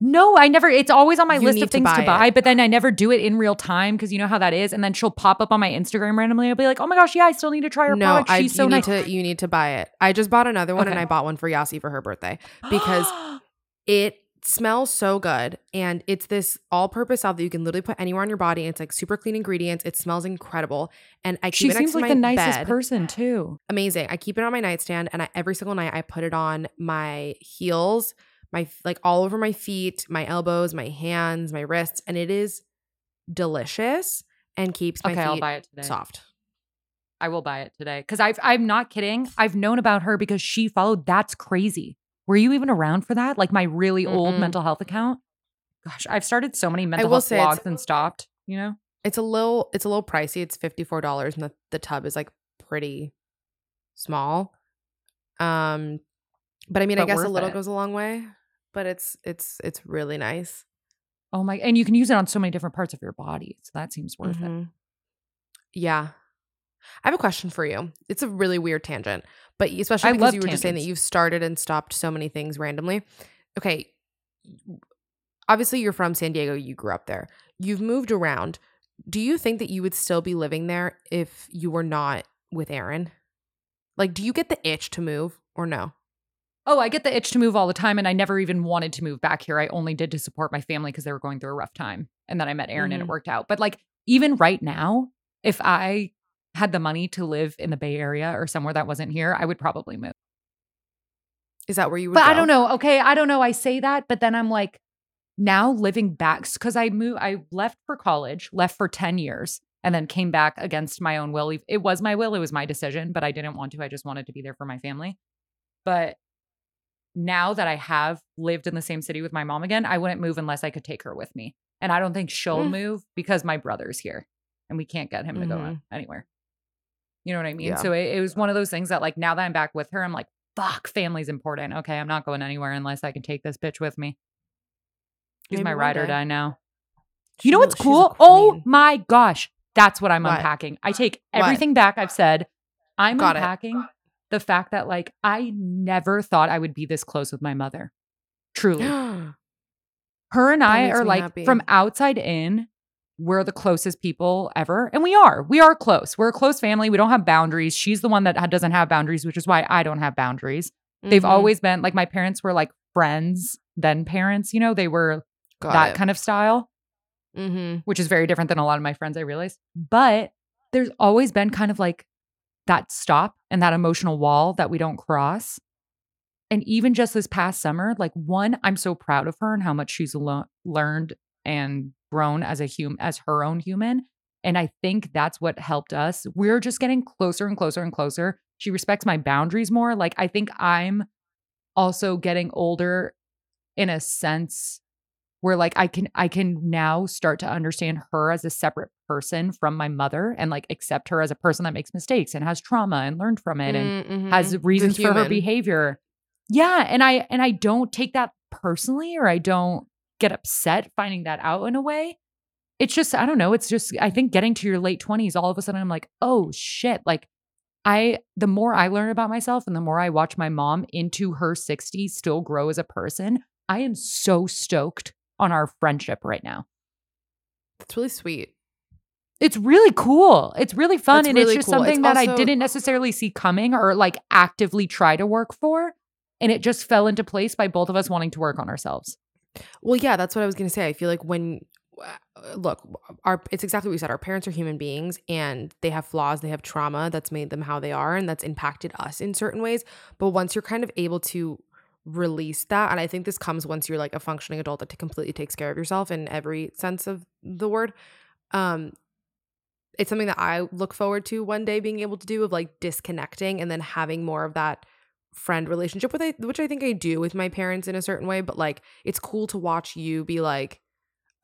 no, I never. It's always on my You list of things to buy buy, but then I never do it in real time because you know how that is. And then she'll pop up on my Instagram randomly. I'll be like, oh my gosh, yeah, I still need to try her no, product. I. She's so you nice. need to. You need to buy it. I just bought another one, and I bought one for Yasi for her birthday <gasps> because <gasps> it smells so good, and it's this all-purpose salve that you can literally put anywhere on your body. And it's like super clean ingredients. It smells incredible, and I keep she it next to my bed. She seems to like the nicest bed. person too. amazing. I keep it on my nightstand and I, every single night I put it on my heels, my like all over my feet, my elbows, my hands, my wrists, and it is delicious and keeps my Okay, I'll feet buy it today. soft. I will buy it today because I've I'm not kidding. I've known about her because she followed. That's crazy. Were you even around for that? Like my really old Mm-mm. mental health account. Gosh, I've started so many mental health blogs and stopped. You know. It's a little it's a little pricey. It's $54 and the, the tub is like pretty small. Um but I mean I guess a little it. goes a long way, but it's it's it's really nice. Oh my! And you can use it on so many different parts of your body, so that seems worth it. Mhm. Yeah. I have a question for you. It's a really weird tangent, but especially I because you were just saying that you've started and stopped so many things randomly. Okay. Obviously, you're from San Diego. You grew up there. You've moved around. Do you think that you would still be living there if you were not with Aaron? Like, do you get the itch to move or no? Oh, I get the itch to move all the time, and I never even wanted to move back here. I only did to support my family because they were going through a rough time, and then I met Aaron, and it Mhm. worked out. But like even right now, if I had the money to live in the Bay Area or somewhere that wasn't here, I would probably move. Is that where you would But I don't know. Okay, I don't know. I say that, but then I'm like, now living back because I moved. I left for college, left for ten years, and then came back against my own will. It was my will, it was my decision, but I didn't want to. I just wanted to be there for my family. But now that I have lived in the same city with my mom again, I wouldn't move unless I could take her with me. And I don't think she'll Mm. move because my brother's here and we can't get him to go Mhm. anywhere. You know what I mean? Yeah. So it, it was one of those things that, like, now that I'm back with her, I'm like, fuck, family's important. Okay, I'm not going anywhere unless I can take this bitch with me. She's Maybe my ride or die now. You know what's cool? Oh my gosh. That's what I'm What? unpacking. I <gasps> take What? everything back I've said. I'm Got it. unpacking the fact that like I never thought I would be this close with my mother. Truly. <gasps> Her and That I are like happy. from outside in, we're the closest people ever. And we are. We are close. We're a close family. We don't have boundaries. She's the one that doesn't have boundaries, which is why I don't have boundaries. They've Mhm. always been like my parents were like friends, then parents, you know, they were Got that it. kind of style Mhm. which is very different than a lot of my friends, I realize. But there's always been kind of like that stop and that emotional wall that we don't cross. And even just this past summer, like one, I'm so proud of her and how much she's lo- learned and grown as a human, as her own human. And I think that's what helped us. We're just getting closer and closer and closer. She respects my boundaries more. Like I think I'm also getting older in a sense where like I can I can now start to understand her as a separate person from my mother and like accept her as a person that makes mistakes and has trauma and learned from it and Mhm. has reasons for her behavior. Yeah, and I and I don't take that personally or I don't get upset finding that out in a way. It's just I don't know, it's just I think getting to your late 20s all of a sudden I'm like, "Oh shit." Like I the more I learn about myself and the more I watch my mom into her 60s still grow as a person, I am so stoked on our friendship right now. It's really sweet. It's really cool. It's really fun. That's and really it's just cool. something It's that I didn't necessarily see coming or like actively try to work for. And it just fell into place by both of us wanting to work on ourselves. Well, yeah, that's what I was going to say. I feel like when uh, look, our it's exactly what we said. Our parents are human beings and they have flaws, they have trauma that's made them how they are and that's impacted us in certain ways. But once you're kind of able to release that, and I think this comes once you're like a functioning adult that completely takes care of yourself in every sense of the word. Um it's something that I look forward to one day being able to do of like disconnecting and then having more of that friend relationship with I, which I think I do with my parents in a certain way, but like it's cool to watch you be like,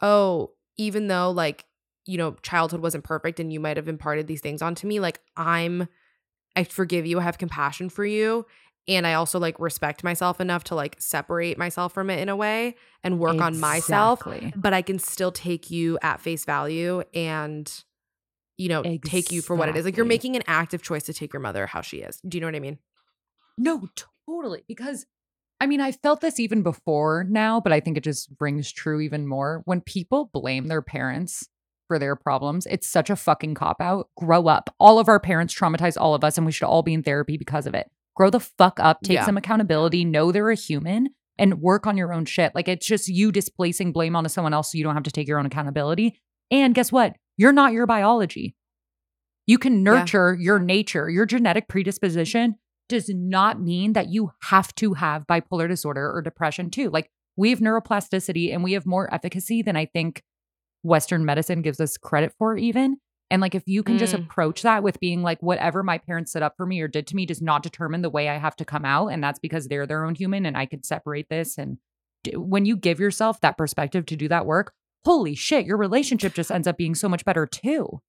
"Oh, even though like, you know, childhood wasn't perfect and you might have imparted these things onto me, like I'm I forgive you, I have compassion for you." And I also like respect myself enough to like separate myself from it in a way and work on myself but I can still take you at face value and you know take you for what it is. Like you're making an active choice to take your mother how she is. Do you know what I mean? No, totally. Because I mean, I felt this even before now, but I think it just rings true even more. When people blame their parents for their problems, it's such a fucking cop out. Grow up. All of our parents traumatize all of us, and we should all be in therapy because of it. Grow the fuck up, take Yeah. some accountability, know they're a human, and work on your own shit. Like it's just you displacing blame onto someone else so you don't have to take your own accountability. And guess what? You're not your biology. You can Yeah. nurture your nature, your genetic predisposition does not mean that you have to have bipolar disorder or depression too. Like we have neuroplasticity and we have more efficacy than I think Western medicine gives us credit for, even. And like, if you can just Mm. approach that with being like, whatever my parents set up for me or did to me does not determine the way I have to come out. And that's because they're their own human and I can separate this. And d- when you give yourself that perspective to do that work, holy shit, your relationship just ends up being so much better too.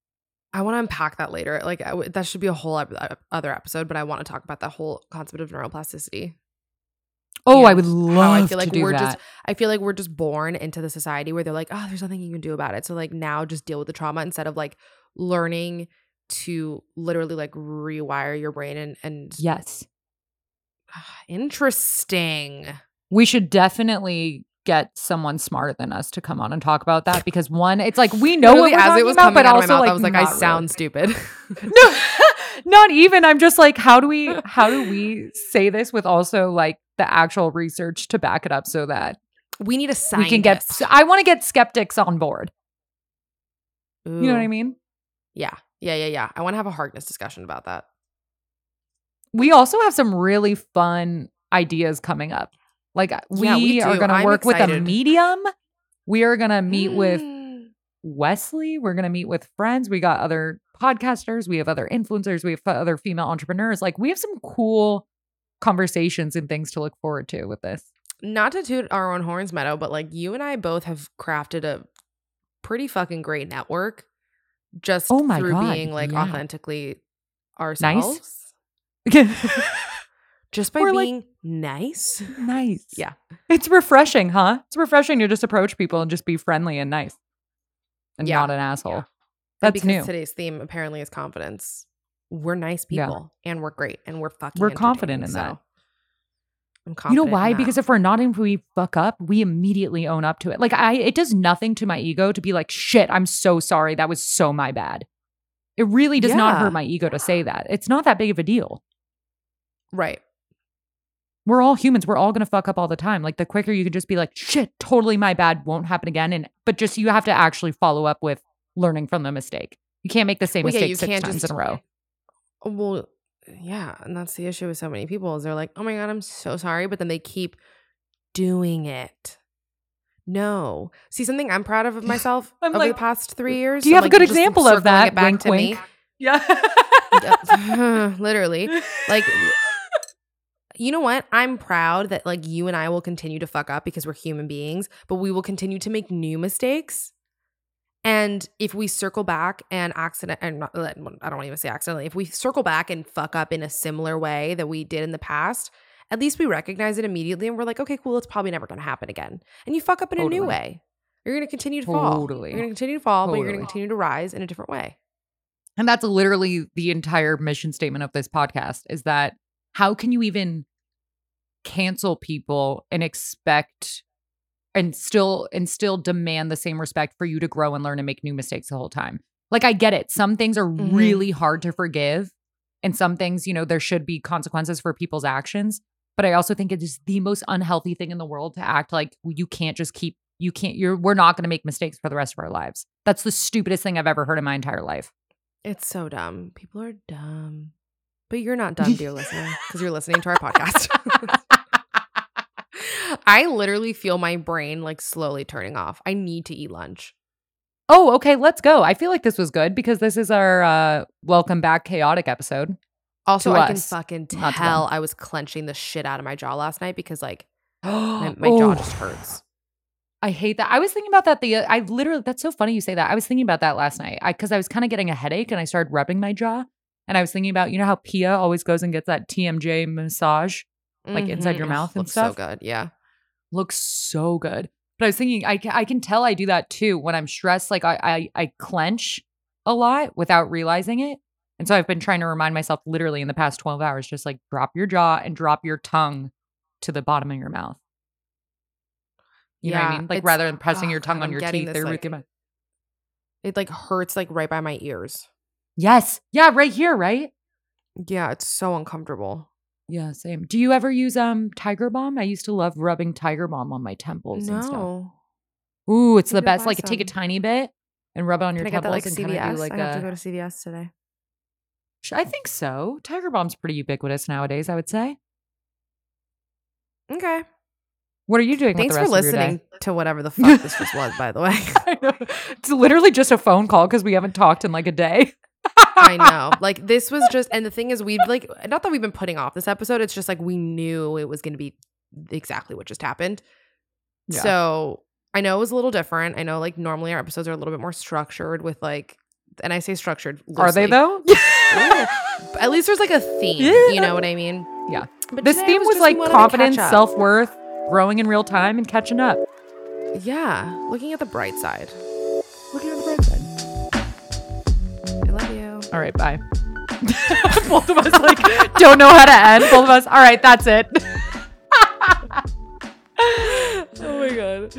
I want to unpack that later. Like w- that should be a whole ep- other episode, but I want to talk about that whole concept of neuroplasticity. Oh, I would love I feel like to do we're that. just I feel like we're just born into the society where they're like, "Oh, there's nothing you can do about it." So like now just deal with the trauma instead of like learning to literally like rewire your brain and and yes. <sighs> interesting. we should definitely get someone smarter than us to come on and talk about that because one, it's like we know Literally, what we're as it was about, coming but out of also my mouth, like I was like, I really. sound stupid. <laughs> <laughs> no, <laughs> not even. I'm just like, how do we how do we say this with also like the actual research to back it up so that we need a scientist. we can get. I want to get skeptics on board. You know what I mean? Yeah, yeah, yeah, yeah. I want to have a hardness discussion about that. We also have some really fun ideas coming up. Like we, Yeah, we are going to work with a medium. We are going to meet with Mm. Wesley. We're going to meet with friends. We got other podcasters. We have other influencers. We have other female entrepreneurs. Like, we have some cool conversations and things to look forward to with this. Not to toot our own horns, Meadow, but like you and I both have crafted a pretty fucking great network just Oh my through God, being like yeah. authentically ourselves. nice. <laughs> <laughs> Just by like- being nice. Nice. Yeah. It's refreshing, huh? It's refreshing to just approach people and just be friendly and nice and Yeah. not an asshole. Yeah. And That's because new. today's theme apparently is confidence. We're nice Yeah. people and we're great and we're fucking We're confident in that. I'm You know why? Because if we're not if we fuck up, we immediately own up to it. Like I it does nothing to my ego to be like, shit, I'm so sorry. That was so my bad. It really does not hurt my ego to say that. It's not that big of a deal. right. We're all humans. We're all gonna fuck up all the time. Like the quicker you can just be like, shit, totally my bad, won't happen again. And but just you have to actually follow up with learning from the mistake. You can't make the same Well, mistake you six times just- in a row. Uh, well, yeah, and that's the issue with so many people is they're like, "Oh my god, I'm so sorry," but then they keep doing it. No, see something I'm proud of of <laughs> myself I'm over like, the past three years. Do you I'm, have a like, good example of that? It back Wink, to me. Yeah. <laughs> Literally, <laughs> like you know what? I'm proud that like you and I will continue to fuck up because we're human beings, but we will continue to make new mistakes. And if we circle back and accident, and not, I don't want to even say accidentally, if we circle back and fuck up in a similar way that we did in the past, at least we recognize it immediately and we're like, okay, cool, it's probably never going to happen again. And you fuck up in a new way. You're going to continue to fall. Totally. You're going to continue to fall, but you're going to continue to rise in a different way. And that's literally the entire mission statement of this podcast is that how can you even cancel people and expect and still and still demand the same respect for you to grow and learn and make new mistakes the whole time. Like I get it. Some things are Mhm. really hard to forgive and some things, you know, there should be consequences for people's actions, but I also think it is the most unhealthy thing in the world to act like you can't just keep you can't you're we're not going to make mistakes for the rest of our lives. That's the stupidest thing I've ever heard in my entire life. It's so dumb. People are dumb. But you're not done, dear <laughs> listener, because you're listening to our podcast. <laughs> I literally feel my brain like slowly turning off. I need to eat lunch. Oh, okay, let's go. I feel like this was good because this is our uh welcome back chaotic episode. Also, I can us, fucking tell. I was clenching the shit out of my jaw last night because like my, <gasps> my my jaw just hurts. I hate that. I was thinking about that the I literally that's so funny you say that. I was thinking about that last night. I cuz I was kind of getting a headache and I started rubbing my jaw and I was thinking about you know how Pia always goes and gets that TMJ massage Like, inside mm-hmm. your mouth and stuff? Looks stuff? So good, yeah. looks so good. But I was thinking I I can tell I do that too when I'm stressed like I I I clench a lot without realizing it. And so I've been trying to remind myself literally in the past 12 hours just like drop your jaw and drop your tongue to the bottom of your mouth. You know what I mean? Like rather than pressing oh, your tongue God, on I'm your teeth this, with like-. It like hurts like right by my ears. Yes. Yeah, right here, right? Yeah, it's so uncomfortable. Yeah, same. Do you ever use um Tiger Balm? I used to love rubbing Tiger Balm on my temples and stuff. No. Ooh, it's the best. buy Like take a some. tiny bit and rub it on your Can I get that temples like and kind CVS? of do like I have to a go to CVS today. Sh- I think so. Tiger Balm's pretty ubiquitous nowadays, I would say. Okay. What are you doing Thanks with for the rest of your listening day? to whatever the fuck this just was, by the way. <laughs> I know. It's literally just a phone call because we haven't talked in like a day. I know. Like this was just and the thing is we've like not that we've been putting off this episode, it's just like we knew it was gonna be exactly what just happened. Yeah. So I know it was a little different. I know like normally our episodes are a little bit more structured with like and I say structured. Are they though? Yeah. <laughs> At least there's like a theme. Yeah. You know what I mean? Yeah. But this theme was was like confidence, self worth, growing in real time, and catching up. Yeah. Looking at the bright side. All right, bye. <laughs> Both of us like <laughs> don't know how to end. Both of us. All right, that's it. <laughs> oh my god.